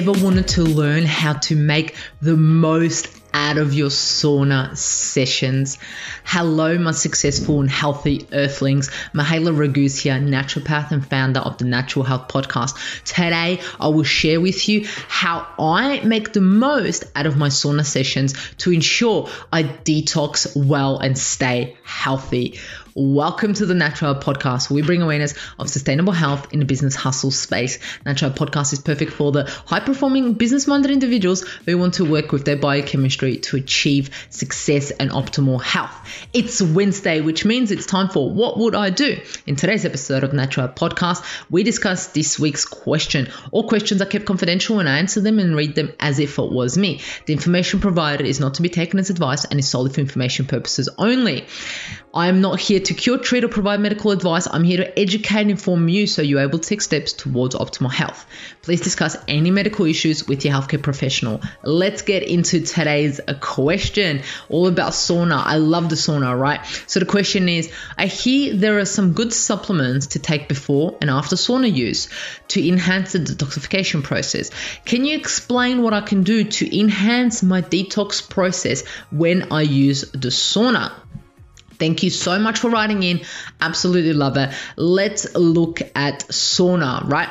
ever wanted to learn how to make the most out of your sauna sessions. Hello, my successful and healthy earthlings. Mihaela Raguz here, naturopath and founder of the Natural Health Podcast. Today, I will share with you how I make the most out of my sauna sessions to ensure I detox well and stay healthy. Welcome to the Natural Podcast, where we bring awareness of sustainable health in the business hustle space. Natural Podcast is perfect for the high performing business minded individuals who want to work with their biochemistry to achieve success and optimal health. It's Wednesday, which means it's time for What Would I Do? In today's episode of Natural Podcast, we discuss this week's question. All questions are kept confidential and I answer them and read them as if it was me. The information provided is not to be taken as advice and is solely for information purposes only. I am not here to cure, treat, or provide medical advice. I'm here to educate and inform you so you're able to take steps towards optimal health. Please discuss any medical issues with your healthcare professional. Let's get into today's question all about sauna. I love the sauna, right? So the question is I hear there are some good supplements to take before and after sauna use to enhance the detoxification process. Can you explain what I can do to enhance my detox process when I use the sauna? Thank you so much for writing in. Absolutely love it. Let's look at sauna, right?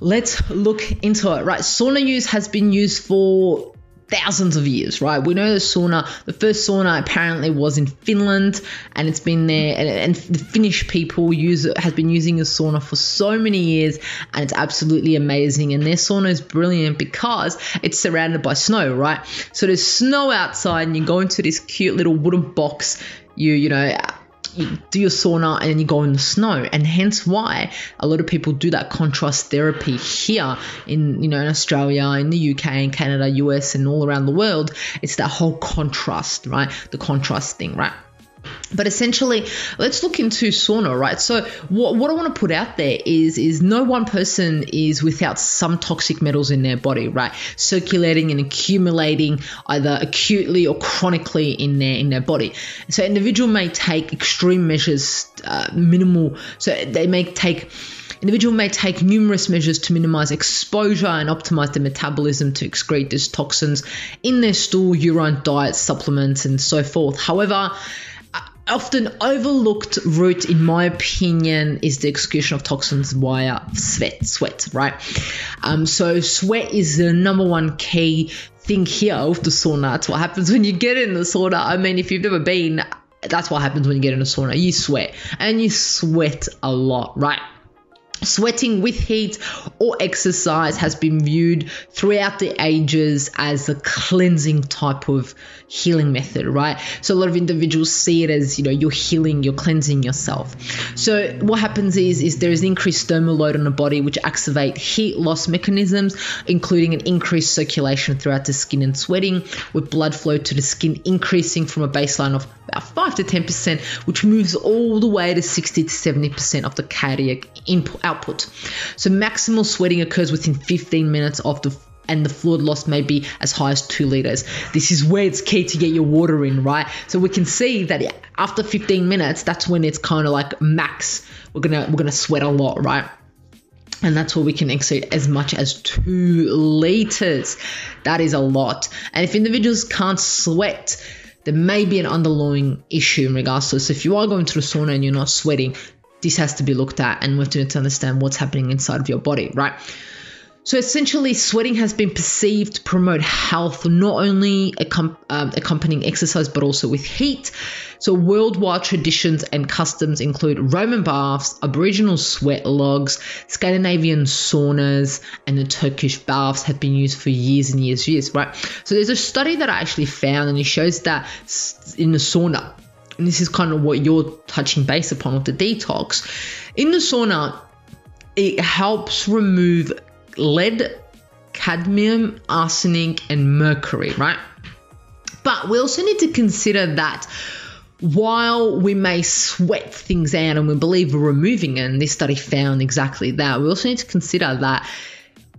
Let's look into it, right? Sauna use has been used for thousands of years, right? We know the sauna, the first sauna apparently was in Finland and it's been there and, and, the Finnish people use it, has been using a sauna for so many years and it's absolutely amazing. And their sauna is brilliant because it's surrounded by snow, right? So there's snow outside and you go into this cute little wooden box you you know you do your sauna and then you go in the snow. And hence why a lot of people do that contrast therapy here in you know in Australia in the UK and Canada US and all around the world. It's that whole contrast right? The contrast thing right but essentially, let's look into sauna, right? So what, what I want to put out there is is no one person is without some toxic metals in their body, right? Circulating and accumulating either acutely or chronically in their in their body. So individual may take extreme measures, uh, minimal. So they may take individual may take numerous measures to minimize exposure and optimize their metabolism to excrete these toxins in their stool, urine, diet, supplements, and so forth. However, often overlooked route, in my opinion, is the excretion of toxins via sweat. Sweat, right? Um, so sweat is the number one key thing here of the sauna. That's what happens when you get in the sauna. I mean, if you've never been, that's what happens when you get in a sauna. You sweat, and you sweat a lot, right? Sweating with heat or exercise has been viewed throughout the ages as a cleansing type of healing method, right? So a lot of individuals see it as, you know, you're healing, you're cleansing yourself. So what happens is is there is increased thermal load on the body which activate heat loss mechanisms, including an increased circulation throughout the skin and sweating, with blood flow to the skin increasing from a baseline of about 5 to 10%, which moves all the way to 60 to 70% of the cardiac input output. So maximal sweating occurs within 15 minutes of the and the fluid loss may be as high as two liters. This is where it's key to get your water in, right? So we can see that after 15 minutes, that's when it's kind of like max. We're gonna we're gonna sweat a lot, right? And that's where we can exceed as much as two liters. That is a lot. And if individuals can't sweat, there may be an underlying issue in regards to this. So if you are going to the sauna and you're not sweating, this has to be looked at, and we have to, understand what's happening inside of your body, right? So essentially, sweating has been perceived to promote health, not only accom- um, accompanying exercise, but also with heat. So, worldwide traditions and customs include Roman baths, Aboriginal sweat lodges, Scandinavian saunas, and the Turkish baths have been used for years and years and years, right? So, there's a study that I actually found, and it shows that in the sauna, and this is kind of what you're touching base upon with the detox, in the sauna, it helps remove lead, cadmium, arsenic, and mercury, right? But we also need to consider that while we may sweat things out and we believe we're removing it, and this study found exactly that, we also need to consider that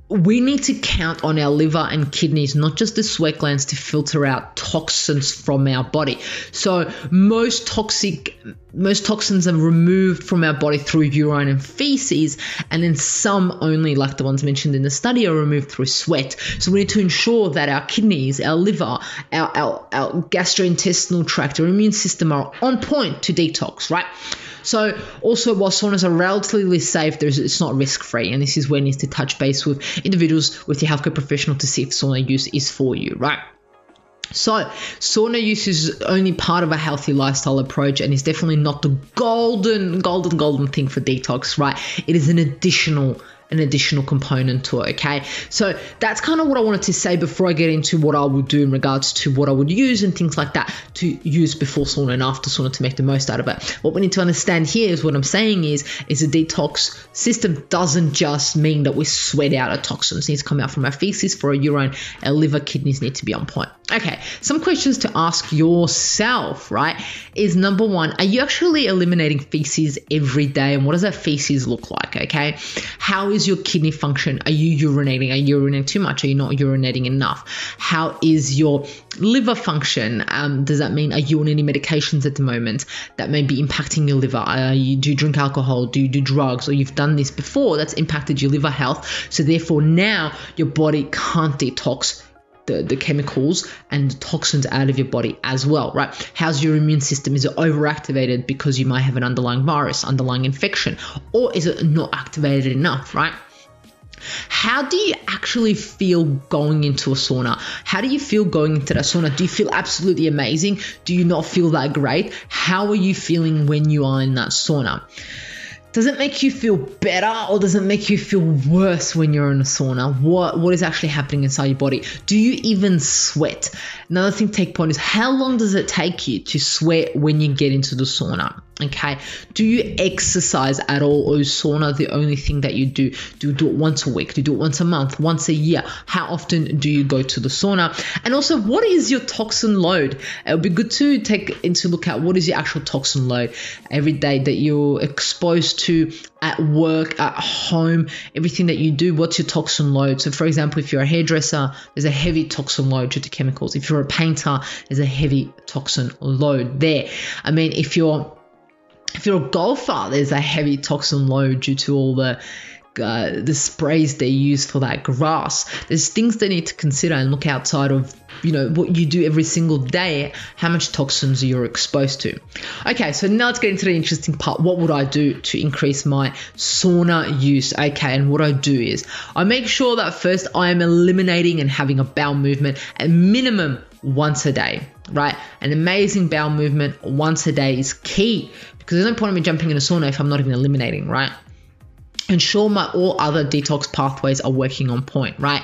we need to count on our liver and kidneys, not just the sweat glands, to filter out toxins from our body. So most toxic, most toxins are removed from our body through urine and feces, and then some only, like the ones mentioned in the study, are removed through sweat. So we need to ensure that our kidneys, our liver, our, our, our gastrointestinal tract, our immune system are on point to detox, right? So also while saunas are relatively safe, there's it's not risk free, and this is where you need to touch base with individuals with your healthcare professional to see if sauna use is for you, right? So, sauna use is only part of a healthy lifestyle approach and is definitely not the golden, golden, golden thing for detox, right? It is an additional an additional component to it. Okay, so that's kind of what I wanted to say before I get into what I would do in regards to what I would use and things like that to use before sauna and after sauna to make the most out of it. What we need to understand here is what I'm saying is is a detox system doesn't just mean that we sweat out our toxins. Needs to come out from our feces for our urine. Our liver, kidneys need to be on point. Okay, some questions to ask yourself, right? Is number one, are you actually eliminating feces every day? And what does that feces look like? Okay, how is your kidney function? Are you urinating? Are you urinating too much? Are you not urinating enough? How is your liver function? Um, does that mean are you on any medications at the moment that may be impacting your liver? Uh, you, do you drink alcohol? Do you do drugs? Or you've done this before that's impacted your liver health? So therefore now your body can't detox the, the chemicals and toxins out of your body as well, right? How's your immune system? Is it overactivated because you might have an underlying virus, underlying infection, or is it not activated enough, right? How do you actually feel going into a sauna? How do you feel going into that sauna? Do you feel absolutely amazing? Do you not feel that great? How are you feeling when you are in that sauna? Does it make you feel better or does it make you feel worse when you're in a sauna? What what is actually happening inside your body? Do you even sweat? Another thing to take point is how long does it take you to sweat when you get into the sauna? Okay. Do you exercise at all or is sauna the only thing that you do? Do you do it once a week? Do you do it once a month? Once a year? How often do you go to the sauna? And also what is your toxin load? It would be good to take into look at what is your actual toxin load every day that you're exposed to at work, at home, everything that you do, what's your toxin load? So, for example, if you're a hairdresser, there's a heavy toxin load due to chemicals. If you're a painter, there's a heavy toxin load there. I mean, if you're if you're a golfer, there's a heavy toxin load due to all the uh, the sprays they use for that grass. There's things they need to consider and look outside of you know what you do every single day, how much toxins you're exposed to. Okay, so now let's get into the interesting part. What would I do to increase my sauna use? Okay, and what I do is I make sure that first I am eliminating and having a bowel movement at minimum once a day, right? An amazing bowel movement once a day is key because there's no point in me jumping in a sauna if I'm not even eliminating, right? Ensure my all other detox pathways are working on point, right?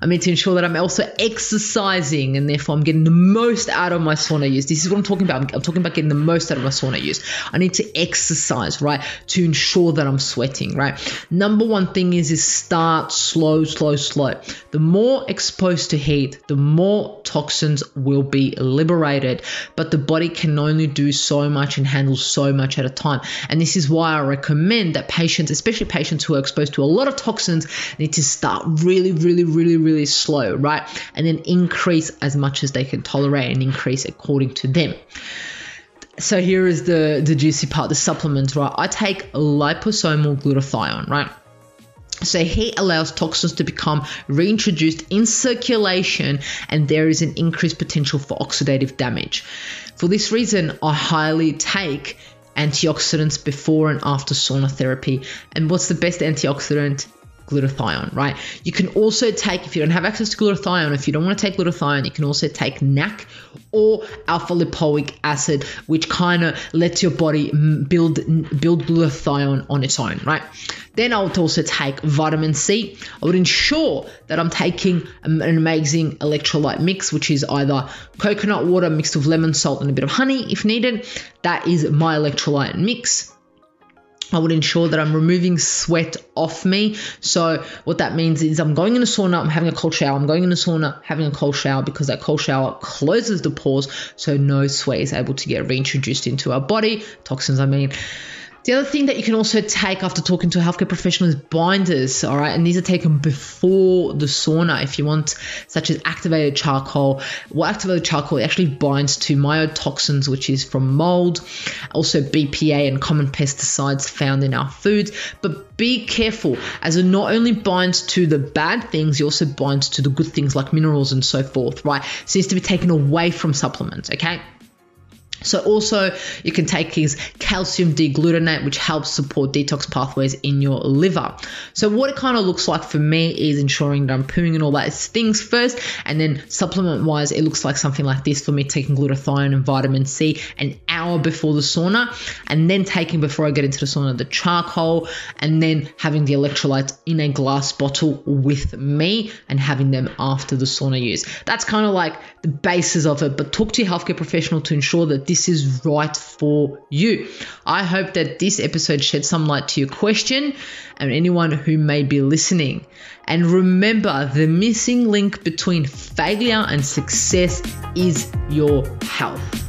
I need to ensure that I'm also exercising and therefore I'm getting the most out of my sauna use. This is what I'm talking about. I'm talking about getting the most out of my sauna use. I need to exercise, right, to ensure that I'm sweating, right? Number one thing is is start slow, slow, slow. The more exposed to heat, the more toxins will be liberated, but the body can only do so much and handle so much at a time. And this is why I recommend that patients, especially patients patients who are exposed to a lot of toxins need to start really, really, really, really slow, right? And then increase as much as they can tolerate and increase according to them. So here is the, the juicy part, the supplements, right? I take liposomal glutathione, right? So heat allows toxins to become reintroduced in circulation and there is an increased potential for oxidative damage. For this reason, I highly take antioxidants before and after sauna therapy. And what's the best antioxidant? Glutathione, right? You can also take, if you don't have access to glutathione, if you don't want to take glutathione, you can also take NAC or alpha lipoic acid, which kind of lets your body build build glutathione on its own, right? Then I would also take vitamin C. I would ensure that I'm taking an amazing electrolyte mix, which is either coconut water mixed with lemon salt and a bit of honey if needed. That is my electrolyte mix. I would ensure that I'm removing sweat off me. So what that means is I'm going in a sauna, I'm having a cold shower, I'm going in a sauna, having a cold shower because that cold shower closes the pores so no sweat is able to get reintroduced into our body, toxins I mean. The other thing that you can also take after talking to a healthcare professional is binders, all right? And these are taken before the sauna if you want, such as activated charcoal. Well, activated charcoal actually binds to mycotoxins, which is from mold, also BPA and common pesticides found in our foods. But be careful, as it not only binds to the bad things, it also binds to the good things like minerals and so forth, right? So it needs to be taken away from supplements, okay? So also you can take his calcium D-glucarate, which helps support detox pathways in your liver. So what it kind of looks like for me is ensuring that I'm pooing and all that things first, and then supplement wise, it looks like something like this for me taking glutathione and vitamin C an hour before the sauna, and then taking before I get into the sauna the charcoal, and then having the electrolytes in a glass bottle with me, and having them after the sauna use. That's kind of like the basis of it. But talk to your healthcare professional to ensure that this is right for you. I hope that this episode shed some light to your question and anyone who may be listening. And remember, the missing link between failure and success is your health.